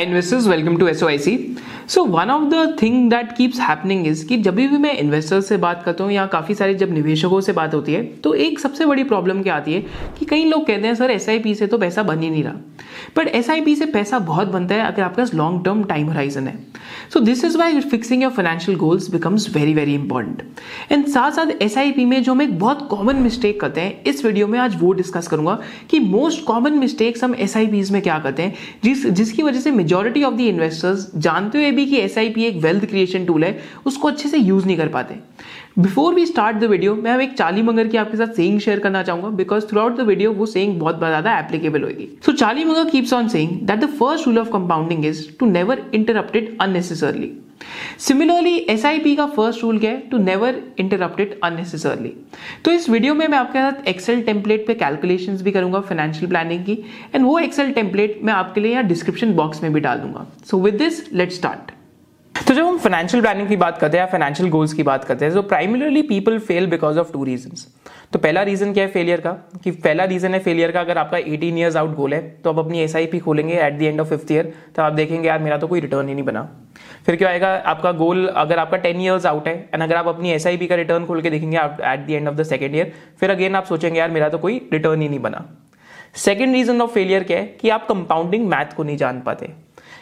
Hi S O I C so one of the thing that keeps happening is कि जब भी मैं investors से बात करता हूँ या काफ़ी सारे जब निवेशकों से बात होती है तो एक सबसे बड़ी प्रॉब्लम क्या आती है कि कई लोग कहते हैं, सर एस आई पी से तो पैसा बन ही नहीं रहा. बट एस आई पी से पैसा बहुत बनता है अगर आपके पास लॉन्ग टर्म टाइम हराइजन है। So this is why fixing your financial goals becomes very very important and साथ साथ एस आई पी में जो हम एक बहुत कॉमन मिस्टेक करते हैं, इस वीडियो में आज वो डिस्कस करूँगा कि मोस्ट कॉमन मिस्टेक्स हम एस में क्या करते हैं। जिस, जिसकी वजह से मेजोरिटी ऑफ़ द इन्वेस्टर्स जानते हुए भी कि एस एक वेल्थ क्रिएशन टूल है, उसको अच्छे से यूज़ नहीं कर पाते। Before we start the video मैं एक चाली मंगर की आपके साथ सेइंग शेयर करना चाहूँगा because throughout the video वो सेइंग बहुत ज़्यादा एप्लीकेबल होगी so Charlie Munger keeps on saying that the first rule of compounding is to never interrupted unnecessarily similarly S का फ़र्स्ट रूल क्या है? टू नेवर इंटरप्टेड अननेसेसरली तो इस video में मैं आपके साथ एक्सेल टेम्पलेट पे कैलकुलेशन भी करूँगा फाइनेंशियल प्लानिंग की एंड वो एक्सेल टेम्पलेट मैं आपके लिए यहाँ डिस्क्रिप्शन बॉक्स में भी डाल दूँगा so with this let start तो जब हम फाइनेंशियल प्लानिंग की बात करते हैं या फाइनेंशियल गोल्स की बात करते हैं तो primarily people fail because of two reason तो पहला रीजन क्या है फेलियर का? कि पहला रीजन है फेलियर का, अगर आपका 18 ईयर्स आउट गोल है तो आप अपनी एसआईपी खोलेंगे at the end of fifth year तो आप देखेंगे, यार, मेरा तो कोई रिटर्न ही नहीं बना। फिर क्या आएगा? आपका गोल अगर आपका टेन ईयर्स आउट है एंड अगर आप अपनी एसआईपी का रिटर्न खोल के देखेंगे at the end of the second year फिर अगेन आप सोचेंगे, यार, मेरा तो कोई रिटर्न ही नहीं बना। सेकेंड रीजन ऑफ़ फेलियर क्या है? कि आप कंपाउंडिंग मैथ को नहीं जान पाते।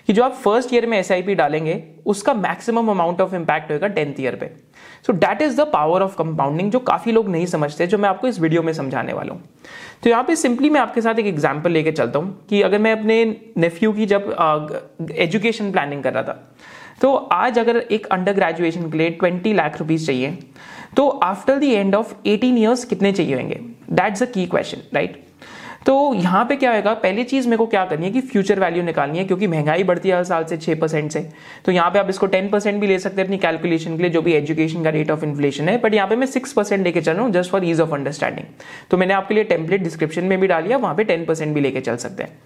कि जो आप फ़र्स्ट ईयर में एसआईपी डालेंगे, उसका मैक्सिमम अमाउंट ऑफ़ इंपैक्ट होगा टेंथ ईयर पे। So that is the power of compounding जो काफ़ी लोग नहीं समझते, जो मैं आपको इस वीडियो में समझाने वाला हूँ। तो यहाँ पे सिंपली मैं आपके साथ एक एग्ज़ाम्पल लेके चलता हूँ कि अगर मैं अपने नेफ्यू की जब एजुकेशन प्लानिंग कर रहा था तो आज अगर एक अंडर ग्रेजुएशन के लिए ट्वेंटी लाख रुपीज़ चाहिए तो after the end of eighteen years कितने चाहिए होंगे? दैट्स अ की क्वेश्चन राइट तो यहाँ पे क्या होगा पहली चीज़ मेरे को क्या करनी है कि फ्यूचर वैल्यू निकालनी है, क्योंकि महँगाई बढ़ती है हर साल से छह परसेंट से। तो यहाँ पे आप इसको टेन परसेंट भी ले सकते हैं अपनी कैलकुलेशन के लिए, जो भी एजुकेशन का रेट ऑफ़ इन्फ्लेशन है बट यहाँ पे मैं सिक्स परसेंट लेके चल रहा हूँ just for ease of understanding तो मैंने आपके लिए टेम्पलेट डिस्क्रिप्शन में भी डालिया वहाँ पे टेन परसेंट भी लेके चल सकते हैं।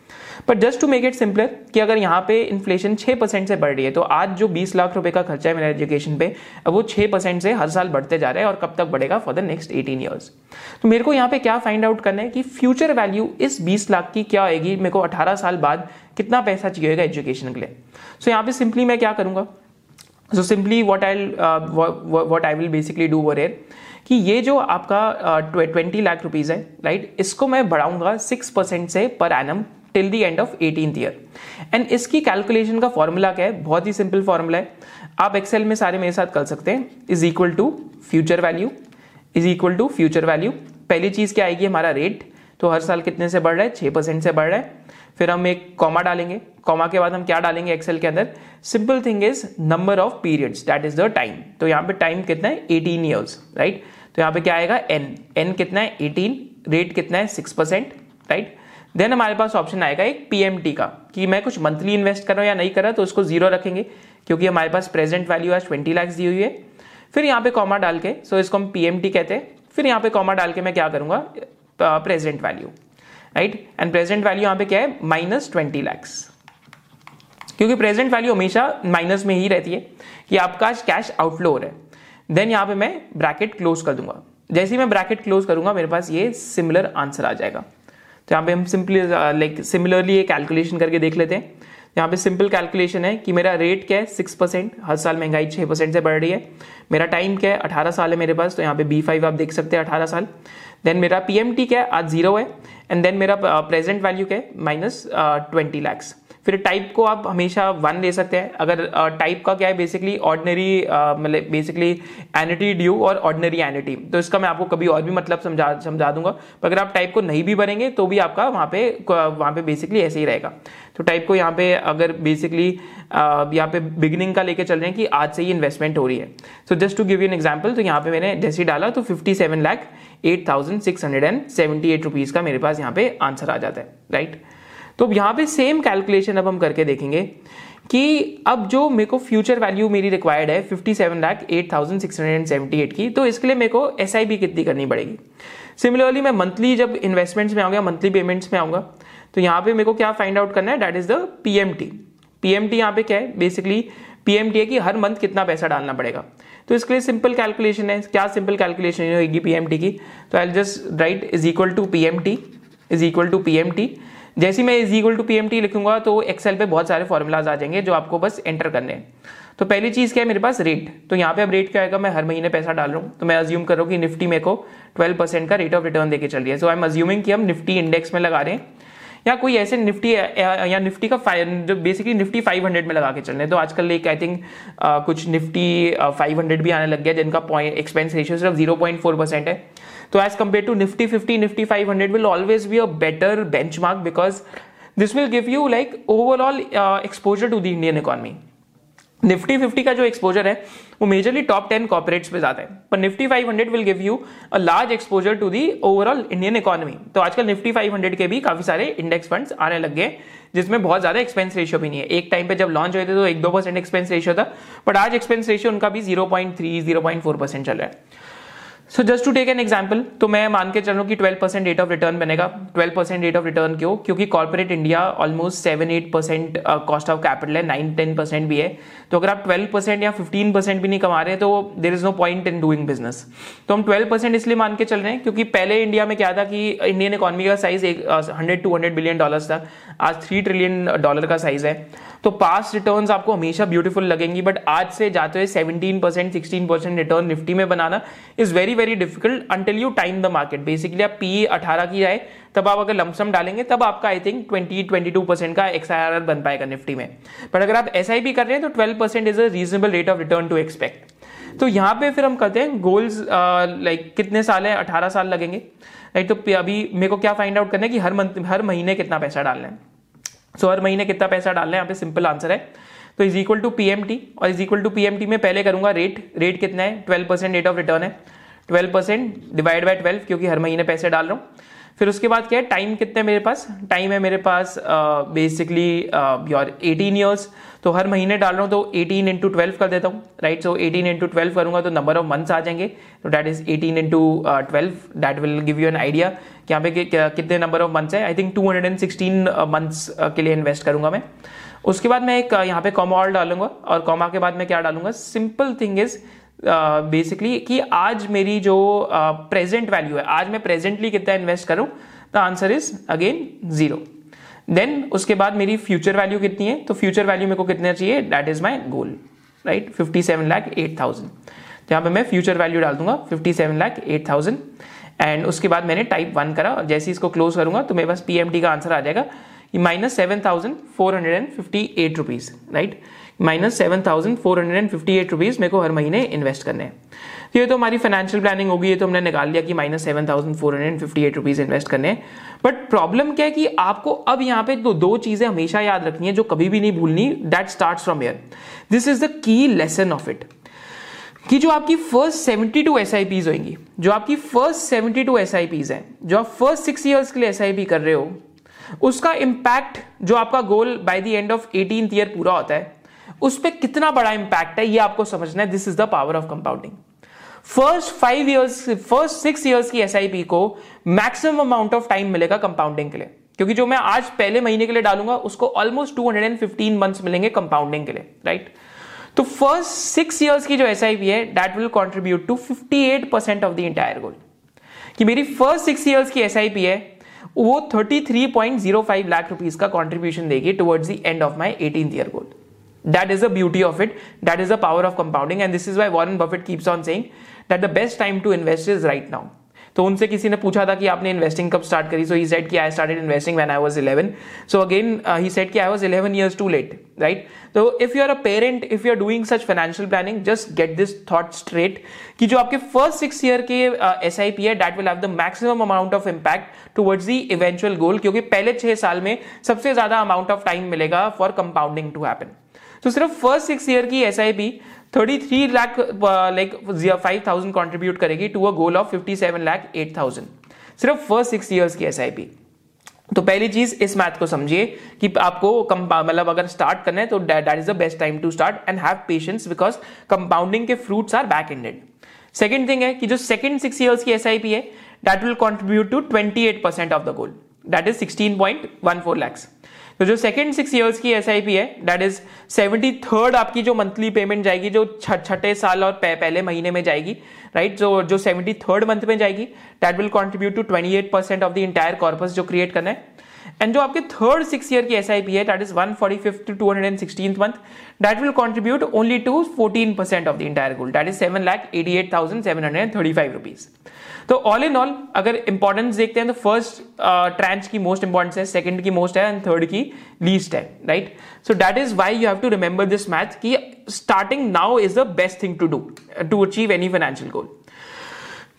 But just to make it simpler कि अगर यहाँ पे इन्फ्लेशन छह परसेंट से बढ़ रही है तो आज जो बीस लाख रुपए का खर्चा है मेरा एजुकेशन पे वो छह परसेंट से हर साल बढ़ते जा रहा है और कब तक बढ़ेगा? For the next eighteen years तो मेरे को यहाँ पे क्या फाइंड आउट करना है कि फ्यूचर वैल्यू इस बीस लाख की क्या आएगी? मेरे को अठारह साल बाद कितना पैसा चाहिए होगा एजुकेशन के लिए? सो so, यहाँ पे सिंपली मैं क्या करूँगा? So simply what I what I will basically do वर एयर कि ये जो आपका ट्वेंटी लाख रुपीज़ है राइट right? इसको मैं बढ़ाऊँगा सिक्स परसेंट से per annum till the end of eighteen year and इसकी कैलकुलेशन का फॉर्मूला क्या है? बहुत ही सिंपल फॉर्मूला है। आप एक्सेल में सारे मेरे साथ कर सकते हैं। Is equal to future value is equal to future value पहली चीज़ क्या आएगी? हमारा रेट तो हर साल कितने से बढ़ रहा है? छह परसेंट से बढ़ रहा है। फिर हम एक कॉमा डालेंगे। कॉमा के बाद हम क्या डालेंगे एक्सेल के अंदर? Simple thing is number of periods that is the time तो यहाँ पे टाइम कितना है? एटीन ईयर्स राइट तो यहाँ पे क्या आएगा? एन एन कितना है? एटीन रेट कितना है? सिक्स परसेंट राइट देन हमारे पास ऑप्शन आएगा एक पीएमटी का, कि मैं कुछ मंथली इन्वेस्ट कर रहा हूँ या नहीं कर रहा तो उसको ज़ीरो रखेंगे, क्योंकि हमारे पास प्रेजेंट वैल्यू आज ट्वेंटी लैक्स दी हुई है। फिर यहाँ पे कॉमा डाल के सो इसको हम पीएमटी कहते हैं। फिर यहाँ पे कॉमा डाल के मैं क्या करूँगा? Present value right and present value यहाँ पे क्या है? माइनस ट्वेंटी लैक्स क्योंकि प्रेजेंट वैल्यू हमेशा माइनस में ही रहती है कि आपका कैश आउटफ्लो हो रहा है। देन यहाँ पे मैं ब्रैकेट क्लोज कर दूँगा। जैसे ही मैं ब्रैकेट क्लोज करूँगा, मेरे पास ये सिमिलर आंसर आ जाएगा। तो यहाँ पे हम सिंपली लाइक सिमिलरली ये कैलकुलेशन करके देख लेते हैं। यहाँ पे सिंपल कैलकुलेशन है कि मेरा रेट क्या है? सिक्स परसेंट हर साल महँगाई छह परसेंट से बढ़ रही है। मेरा टाइम क्या है? अठारह साल है मेरे पास तो यहाँ पे बी फाइव आप देख सकते हैं, अठारह साल। देन मेरा पीएमटी क्या है? आज ज़ीरो है। एंड देन मेरा प्रेजेंट वैल्यू क्या है? माइनस ट्वेंटी लैक्स फिर टाइप को आप हमेशा वन ले सकते हैं। अगर टाइप का क्या है बेसिकली ऑर्डनरी मतलब बेसिकली एनिटी ड्यू और ऑर्डनरी एनिटी तो इसका मैं आपको कभी और भी मतलब समझा समझा दूँगा। पर अगर आप टाइप को नहीं भी भरेंगे तो भी आपका वहाँ पे वहाँ पे बेसिकली ऐसे ही रहेगा। तो टाइप को यहाँ पे अगर बेसिकली यहाँ पे बिगिनिंग का लेके चल रहे हैं कि आज से ही इन्वेस्टमेंट हो रही है। So just to give you an example तो यहाँ पे मैंने जैसे ही डाला तो fifty seven lakh eight thousand six hundred and seventy eight rupees का मेरे पास यहाँ पे आंसर आ जाता है राइट right? तो अब यहाँ पे सेम कैलकुलेशन अब हम करके देखेंगे कि अब जो मेरे को फ्यूचर वैल्यू मेरी रिक्वायर्ड है fifty seven lakh eight thousand six hundred and seventy eight की तो इसके लिए मेरे को एस आई बी कितनी करनी पड़ेगी? सिमिलरली मैं मंथली जब इन्वेस्टमेंट्स में आऊँगा मंथली पेमेंट्स में आऊँगा तो यहाँ पे मेरे को क्या फाइंड आउट करना है? That is the PMT PMT यहाँ पे क्या है? बेसिकली पीएमटी है कि हर मंथ कितना पैसा डालना पड़ेगा। तो इसके लिए सिंपल कैलकुलेशन है। क्या सिंपल कैलकुलेशन होगी पीएमटी की? तो I just write is equal to PMT is equal to PMT जैसे मैं इज़ इक्वल टू पीएमटी लिखूँगा तो एक्सेल पे बहुत सारे फॉर्मूलाज आ जाएँगे जो आपको बस एंटर करने हैं। तो पहली चीज़ क्या है मेरे पास? रेट तो यहाँ पे अब रेट क्या आएगा? मैं हर महीने पैसा डाल रहा हूँ तो मैं अज्यूम कर कि निफ्टी मेरे को 12 परसेंट का रेट ऑफ़ रिटर्न देके चल रही है। सो आई एम अज्यूमिंग कि हम निफ्टी इंडेक्स में लगा रहे हैं, या कोई ऐसे निफ्टी या निफ्टी का जो बेसिकली निफ्टी 500 में लगा के चल रहे हैं। तो आजकल एक आई थिंक कुछ निफ्टी 500 भी आने लग गया, जिनका पॉइंट एक्सपेंस रेशियो सिर्फ़ 0.4 परसेंट है। तो as compare to Nifty 50 Nifty 500 will always be a better benchmark because this will give you like overall exposure to the Indian economy Nifty 50 का जो एक्सपोजर है, वो मेजरली टॉप टेन कॉर्पोरेट्स पे जाता है। पर Nifty 500 will give you a large exposure to the overall Indian economy तो आजकल निफ्टी 500 के भी काफ़ी सारे इंडेक्स फंड्स आने लग गए जिसमें बहुत ज़्यादा एक्सपेंस रेशियो भी नहीं है। एक टाइम पे जब लॉन्च हुए थे तो एक दो परसेंट एक्सपेंस रेशियो था बट आज एक्सपेंस रेशियो उनका भी zero point three zero point four percent चल रहा है। So just to take an example तो मैं मान के चलूँ कि 12 परसेंट रेट ऑफ़ रिटर्न बनेगा। 12 परसेंट रेट ऑफ़ रिटर्न क्यों? क्योंकि corporate India almost seven eight percent cost of capital है नाइन टेन परसेंट भी है। तो अगर आप 12 परसेंट या 15 परसेंट भी नहीं कमा रहे तो there is no point in doing business तो हम 12 परसेंट इसलिए मान के चल रहे हैं क्योंकि पहले इंडिया में क्या था कि इंडियन इकोनॉमी का साइज़ एक hundred two hundred billion dollar था। आज थ्री ट्रिलियन डॉलर का साइज़ है। तो पास रिटर्न आपको हमेशा ब्यूटीफुल लगेंगी बट आज से जाते हुए 17 percent sixteen percent return Nifty में बनाना is very very difficult until you time the market basically आप पी अठारह की जाए तब आप अगर लमसम डालेंगे, तब आपका I think twenty twenty two percent का एक्स बन पाएगा निफ्टी में. बट अगर आप एस कर रहे हैं तो twelve percent is a reasonable rate of return to expect तो यहाँ पे फिर हम कहते हैं गोल्स लाइक कितने साल है? अठारह साल लगेंगे. राइट तो अभी मेरे को क्या फाइंड आउट करना है कि हर मंथ हर महीने कितना पैसा डालना है. सो हर महीने कितना पैसा डालना है? यहाँ पे सिंपल आंसर है. तो इज़ इक्वल टू पीएमटी और इज़ इक्वल टू पीएमटी में पहले करूँगा रेट रेट कितना है? Twelve percent rate of return है. Twelve percent divide by twelve, क्योंकि हर महीने पैसे डाल रहा हूँ। फिर उसके बाद क्या है टाइम कितने मेरे पास? टाइम है मेरे पास बेसिकली योर एटीन ईयर्स तो हर महीने डाल रहा हूँ तो एटीन इंटू ट्वेल्व कर देता हूँ right so eighteen into twelve करूँगा तो नंबर ऑफ़ मंथ्स आ जाएँगे। तो that is eighteen into twelve that will give you an idea कि यहाँ पे कितने नंबर ऑफ़ मंथ्स है। I think two hundred and sixteen months के लिए इन्वेस्ट करूँगा मैं। उसके बाद मैं एक यहाँ पे कॉमा और डालूँगा और कॉमा के बाद मैं क्या डालूँगा? सिंपल थिंग इज़ बेसिकली कि आज मेरी जो प्रेजेंट uh, वैल्यू है आज मैं प्रेजेंटली कितना इन्वेस्ट करूँ? The answer is again zero then उसके बाद मेरी फ्यूचर वैल्यू कितनी है? तो फ्यूचर वैल्यू मेरे को कितना चाहिए? That is my goal right fifty seven lakh eight thousand यहाँ पे मैं फ्यूचर वैल्यू डाल दूँगा fifty seven lakh eight thousand and उसके बाद मैंने टाइप वन करा और जैसे इसको क्लोज करूँगा तो मेरे पास पीएमटी का आंसर आ जाएगा minus seven thousand four hundred and fifty eight rupees right minus seven thousand four hundred and fifty eight rupees मेरे को हर महीने इन्वेस्ट करने हैं। तो ये तो हमारी फाइनेंशियल प्लानिंग होगी ये तो हमने निकाल लिया कि minus seven thousand four hundred and fifty eight rupees invest करने हैं। बट प्रॉब्लम क्या है कि आपको अब यहाँ पे दो, दो चीज़ें हमेशा याद रखनी है जो कभी भी नहीं भूलनी that start from year this is the key lesson of it कि जो आपकी फ़र्स्ट 72 एस आई पीज होंगी जो आपकी फ़र्स्ट 72 एस आई पीज है जो आप फ़र्स्ट सिक्स ईयर्स के लिए एस आई पी कर रहे हो उसका इंपैक्ट जो आपका goal by the end of eighteen year पूरा होता है, उस पर कितना बड़ा इंपैक्ट है, ये आपको समझना है। This is the power of compounding first five years first six years की एस को मैक्सिमम अमाउंट ऑफ़ टाइम मिलेगा कंपाउंडिंग के लिए। क्योंकि जो मैं आज पहले महीने के लिए डालूँगा, उसको ऑलमोस्ट 215 मंथ्स मिलेंगे कंपाउंडिंग के लिए राइट तो फ़र्स्ट सिक्स ईयर्स की जो एस है that will contribute to 58 percent of the entire goal कि मेरी फ़र्स्ट सिक्स ईयर्स की एस है वो 33.05 लाख रुपीस का कंट्रीब्यूशन देगी towards the end of my 18th year goal that is a beauty of it that is a power of compounding and this is why Warren Buffett keeps on saying that the best time to invest is right now तो उनसे किसी ने पूछा था कि आपने investing कब start करी? सो ही सेड कि I started investing when I was 11 so again he said कि I was 11 years too late right तो if you are a parent if you are doing such financial planning just get this thought straight कि जो आपके first six year के S I P है that will have the maximum amount of impact towards the eventual goal क्योंकि पहले छह साल में सबसे ज़्यादा अमाउंट ऑफ़ टाइम मिलेगा फॉर कंपाउंडिंग टू हैपन तो सिर्फ़ फ़र्स्ट सिक्स ईयर की S I P thirty three lakh like five thousand contribute करेगी to a goal of fifty seven lakh eight thousand सिर्फ़ फ़र्स्ट सिक्स ईयर्स की S I P तो पहली चीज़ इस math को समझिए कि आपको मतलब अगर स्टार्ट करना है तो that is the best time to start and have patience because compounding के fruits are back ended second thing है कि जो सेकेंड सिक्स ईयर्स की एस आई पी है that will contribute to twenty eight percent of the goal that is sixteen point one four lakhs तो जो second six years की S है that is seventy third आपकी जो monthly payment जाएगी, जो छठे साल और पहले महीने में जाएगी राइट right? जो जो सेवेंटी थर्ड मंथ में जाएगी that will contribute to twenty eight percent of the entire corpus जो क्रिएट करना है एंड जो आपके थर्ड सिक्स ईयर की एस आई पी है that is one forty fifth two hundred and sixteen month that will contribute only to fourteen percent of the entire gold that is seven lakh eighty eight thousand seven hundred and thirty five rupees तो all in all अगर importance देखते हैं तो first tranche uh, की most importance है second की most है and third की लीस्ट है right so that is why you have to remember this math कि starting now is the best thing to do to achieve any financial goal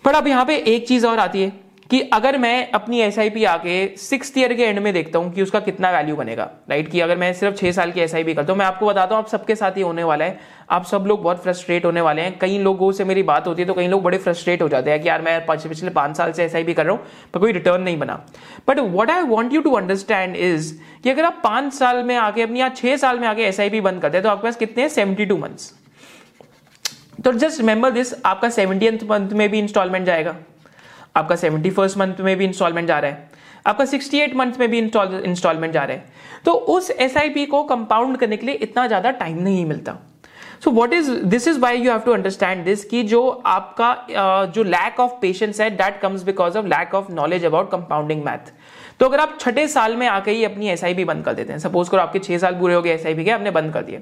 but अब यहाँ पे एक चीज़ और आती है। कि अगर मैं अपनी एसआईपी आके सिक्स ईयर के एंड में देखता हूँ कि उसका कितना वैल्यू बनेगा राइट कि अगर मैं सिर्फ़ छह साल की एस आई करता हूँ मैं आपको बताता हूँ, आप सबके साथ ही होने वाला है। आप सब लोग बहुत फ्रस्ट्रेट होने वाले हैं। कई लोगों से मेरी बात होती है तो कई लोग बड़े फ्रस्ट्रेट हो जाते हैं कि यार, मैं पिछले पाँच साल से एसआईपी कर रहा हूँ, पर कोई रिटर्न नहीं बना। But what I want you to understand is कि अगर आप पाँच साल में आके अपनी यहाँ छह साल में आके एस आई पी बंद करते हैं तो आपके पास कितने सेवेंटी टू मंथ्स तो जस्ट रिमेंबर दिस आपका सेवेंटी मंथ में भी इंस्टॉलमेंट जाएगा। आपका सेवेंटी फ़र्स्ट मंथ में भी इंस्टॉलमेंट जा रहा है, आपका सिक्सटी एट मंथ में भी इंस्टॉलमेंट जा रहा है। तो उस एसआईपी को कंपाउंड करने के लिए इतना ज़्यादा टाइम नहीं मिलता। So what is this is why you have to understand this कि जो आपका जो लैक ऑफ़ पेशेंस है that comes because of lack of knowledge about compounding math तो अगर आप छठे साल में आके ही अपनी एस बंद कर देते हैं सपोज़ करो आपके छह साल पूरे हो गए एस के, आपने बंद कर दिए।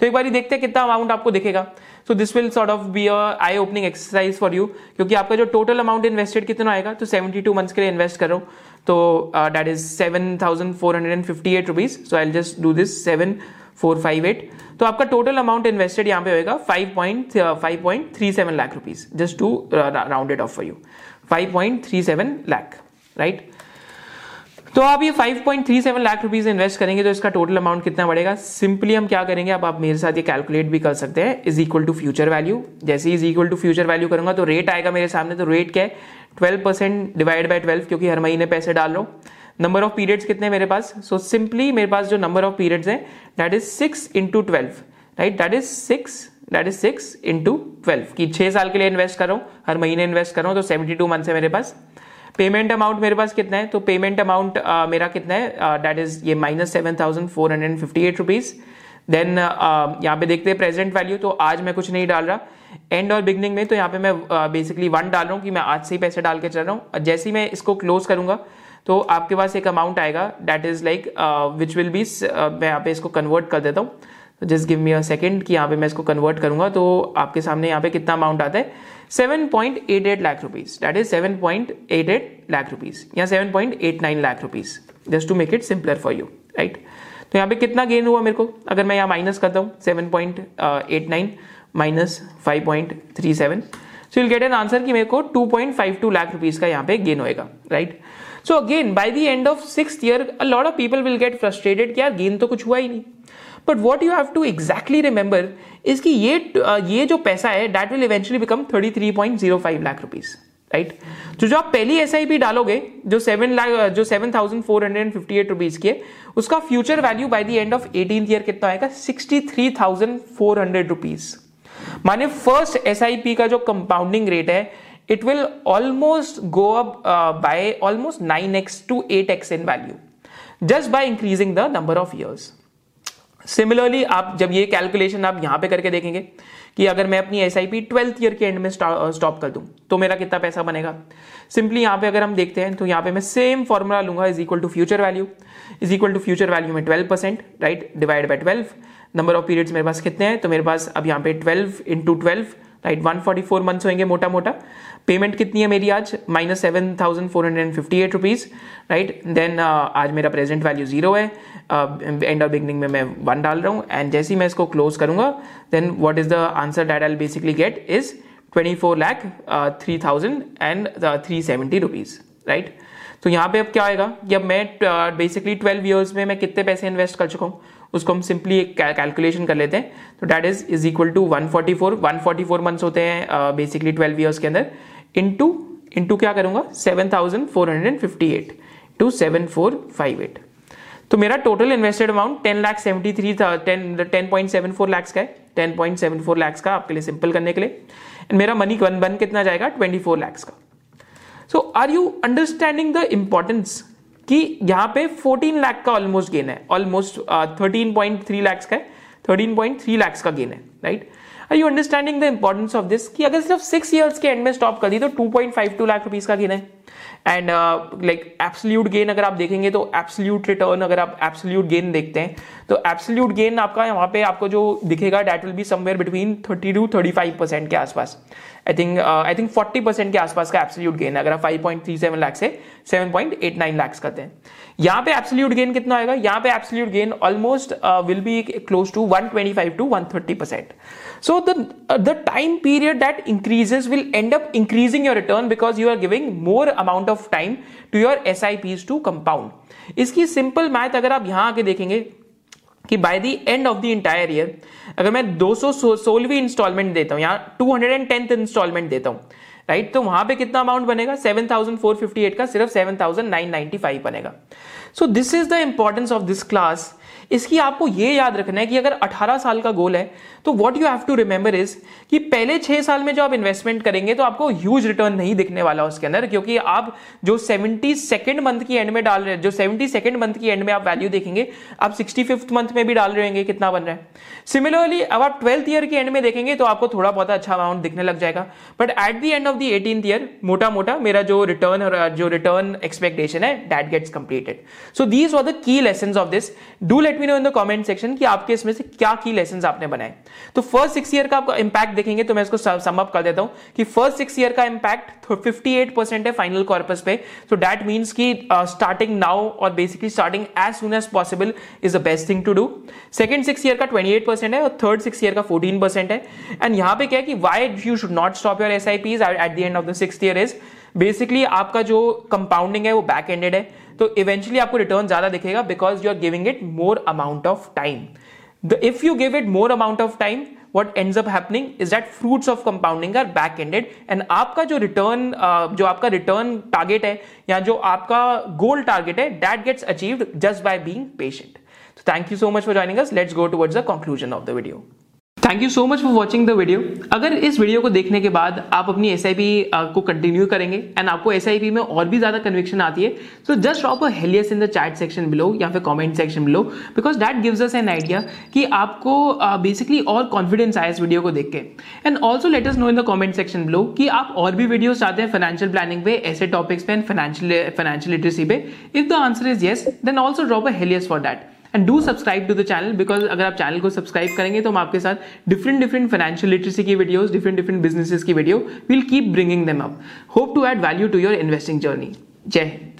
तो एक बार देखते हैं कितना अमाउंट आपको दिखेगा। So this will sort of be eye opening exercise for you क्योंकि आपका जो टोटल अमाउंट इन्वेस्टेड कितना आएगा तो सेवेंटी टू मंथ्स के लिए इन्वेस्ट करो। तो that is seven thousand four hundred and fifty eight rupees so I just do this seven four five eight तो आपका टोटल अमाउंट इन्वेस्टेड यहाँ पे होगा five point five point three seven lakh rupees just to rounded off for you five point three seven lakh right तो आप ये 5.37 lakh rupees invest करेंगे तो इसका टोटल अमाउंट कितना बढ़ेगा? सिंपली हम क्या करेंगे? अब आप मेरे साथ ये कैलकुलेट भी कर सकते हैं। Is equal to future value जैसे is equal to future value करूँगा तो रेट आएगा मेरे सामने तो रेट क्या है? Twelve percent divide by twelve क्योंकि हर महीने पैसे डाल रहा नंबर ऑफ़ पीरियड्स कितने मेरे पास? सो so, सिंपली मेरे पास जो नंबर ऑफ़ पीरियड्स है that is six into twelve right that is six that is six into twelve की छह साल के लिए इन्वेस्ट करो हर महीने इन्वेस्ट करो तो सेवेंटी टू मंथ है मेरे पास। पेमेंट अमाउंट मेरे पास कितना है? तो पेमेंट अमाउंट मेरा कितना है? दैट इज़ ये minus seven thousand four hundred fifty eight rupees then यहाँ पे देखते हैं प्रेजेंट वैल्यू तो आज मैं कुछ नहीं डाल रहा। एंड और बिगनिंग में तो यहाँ पे मैं बेसिकली uh, वन डाल रहा हूँ कि मैं आज से ही पैसे डाल के चल रहा हूँ। जैसे ही मैं इसको क्लोज करूँगा तो आपके पास एक अमाउंट आएगा। That is like which will be मैं यहाँ पे इसको कन्वर्ट कर देता हूँ। Just give me a second कि यहाँ पे मैं इसको कन्वर्ट करूँगा। तो आपके सामने यहाँ पे कितना अमाउंट आता है? 7.88 lakh rupees that is 7.88 lakh rupees या 7.89 lakh rupees just to make it simpler for you right तो यहाँ पे कितना गेन हुआ मेरे को? अगर मैं यहाँ माइनस करता हूँ 7.89 minus 5.37 so will get an answer कि मेरे को 2.52 लाख रुपीज़ का यहाँ पे गेन होएगा right so again by the end of six year a lot of people will get frustrated कि यार गेन तो कुछ हुआ ही नहीं. But what you have to exactly remember is कि ये ये जो पैसा है that will eventually become thirty three point zero five lakh rupees right तो जो आप पहली एसआईपी डालोगे, जो सेवन लाख जो seven thousand four hundred and fifty eight rupees की उसका future value by the end of eighteen year कितना आएगा? Sixty three thousand four hundred rupees माने फ़र्स्ट एस आई पी का जो कंपाउंडिंग रेट है it will almost go up by almost nine X to eight X in value just by increasing the number of years similarly आप जब ये calculation आप यहाँ पे करके देखेंगे कि अगर मैं अपनी S I P twelfth year के एंड में स्टॉप कर दूँ तो मेरा कितना पैसा बनेगा? सिंपली यहाँ पे अगर हम देखते हैं तो यहाँ पे मैं सेम फॉर्मूला लूँगा is equal to future value is equal to future value में twelve percent right divide by twelve number of periods मेरे पास कितने हैं? तो मेरे पास अब यहाँ पे twelve into twelve right one forty four months होंगे मोटा मोटा पेमेंट कितनी है मेरी आज? Minus seven thousand four hundred and fifty eight rupees right then आज मेरा प्रेजेंट वैल्यू ज़ीरो है. एंड और बिगनिंग में मैं वन डाल रहा हूँ. एंड जैसे ही मैं इसको क्लोज करूँगा then what is the answer that I basically get is twenty four lakh three thousand and three seventy rupees right तो यहाँ पे अब क्या आएगा? कि अब मैं बेसिकली ट्वेल्व ईयर्स में मैं कितने पैसे इन्वेस्ट कर चुका हूँ? उसको हम सिंपली एक कैलकुलेशन कर लेते हैं. तो that is is equal to one forty four one forty four months होते हैं बेसिकली ट्वेल्व ईयर्स के अंदर. इंटू इंटू क्या करूँगा? Seven thousand four hundred fifty eight to seven four five eight तो मेरा total invested amount ten lakh seventy three ten ten point seven four lakhs का है। Ten point seven four lakhs का आपके लिए simple करने के लिए। एंड मेरा मनी वन बन कितना जाएगा? ट्वेंटी फोर लैक्स का। So are you understanding the importance कि यहाँ पे 14 लाख का ऑलमोस्ट गेन है। Almost thirteen point three lakhs का है। थर्टीन पॉइंट थ्री लैक्स का गेन है right are you understanding the importance of this कि अगर सिर्फ़ सिक्स ईयर्स के एंड में स्टॉप कर दी तो 2.52 लाख रुपीज़ का गिना है। एंड लाइक एब्सोल्यूट गेन अगर आप देखेंगे तो एब्सोल्यूट रिटर्न अगर आप एब्सोल्यूट गेन देखते हैं तो एब्सोल्यूट गेन आपका वहाँ पे आपको जो दिखेगा that will be somewhere between thirty two thirty five percent के आसपास। I think I think forty percent के आसपास का एब्सोल्यूट गेन अगर आप five point three seven lakh से seven point eight nine lakhs करते हैं। यहाँ पे एब्सोल्यूट गेन कितना आएगा? यहाँ पे absolute gain almost will be close to one twenty five to one thirty percent So the uh, the time period that increases will end up increasing your return because you are giving more amount of time to your SIPs to compound. इसकी simple math अगर आप यहाँ आके देखेंगे कि by the end of the entire year अगर मैं 200 सोलहवीं इंस्टॉलमेंट देता हूँ, यहाँ two hundred and tenth installment देता हूँ राइट तो वहाँ पे कितना अमाउंट बनेगा? 7458 का सिर्फ़ 7995 बनेगा। So this is the importance of this class इसकी आपको ये याद रखना है कि अगर 18 साल का गोल है तो what you have to remember is कि पहले छह साल में जो आप इन्वेस्टमेंट करेंगे तो आपको ह्यूज रिटर्न नहीं दिखने वाला उसके अंदर, क्योंकि आप जो सेवेंटी सेकेंड मंथ की एंड में डाल रहे हैं जो सेवेंटी सेकेंड मंथ की एंड में आप वैल्यू देखेंगे, आप सिक्सटी फिफ्थ मंथ में भी डाल रहे होंगे, कितना बन रहा है। सिमिलरली अब आप ट्वेल्थ ईयर के एंड में देखेंगे तो आपको थोड़ा बहुत अच्छा अमाउंट दिखने लग जाएगा। But at the end of the eighteen year मोटा मोटा मेरा जो रिटर्न जो रिटर्न एक्सपेक्टेशन है that gets completed so these are the key lesson of this do let me know in the comment section कि आपके इसमें से क्या की लेसन आपने बनाए। तो फ़र्स्ट सिक्स ईयर का आपका इंपैक्ट देखेंगे तो मैं इसको सम अप कर देता हूँ कि फ़र्स्ट सिक्स ईयर का इंपैक्ट 58 परसेंट है फाइनल कॉर्पस पे। सो दैट मीन्स की स्टार्टिंग नाउ और basically starting as soon as possible is the best thing to do second six year का 28 परसेंट है और थर्ड सिक्स ईयर का 14 percent है। एंड यहाँ पे क्या है कि why you should not stop your S I Ps at the end of the six year is basically आपका जो कंपाउंडिंग है, वो बैक एंडेड है। तो इवेंचुअली आपको रिटर्न ज़्यादा दिखेगा because you are giving it more amount of time if you give it more amount of time ends up happening is that fruits of compounding are back ended and आपका जो return जो आपका return target है या जो आपका goal target है that gets achieved just by being patient you so much for joining us. Let's go towards the conclusion of the video. Thank you so much for watching the video अगर इस video को देखने के बाद आप अपनी SIP को continue करेंगे एंड आपको एसआईपी में और भी ज़्यादा कन्विक्शन आती है तो just drop a hell yes in the chat section below या फिर comment section below because that gives us an idea कि आपको बेसिकली और कॉन्फिडेंस आया इस वीडियो को देख के. And also let us know in the comment section below कि आप और भी वीडियो चाहते हैं फाइनेंशियल प्लानिंग पे, ऐसे टॉपिक्स पे एंड फाइनेंशियल फाइनेंशियल लिटरेसी पे. If the answer is yes then also drop a hell yes for that and do subscribe to the channel because अगर आप चैनल को सब्सक्राइब करेंगे तो हम आपके साथ डिफरेंट डिफरेंट फाइनेंशियल लिटरेसी की वीडियोज़ डिफरेंट डिफरेंट बिजनेसेस की video will keep bringing them up hope to add value to your investing journey जय हिंद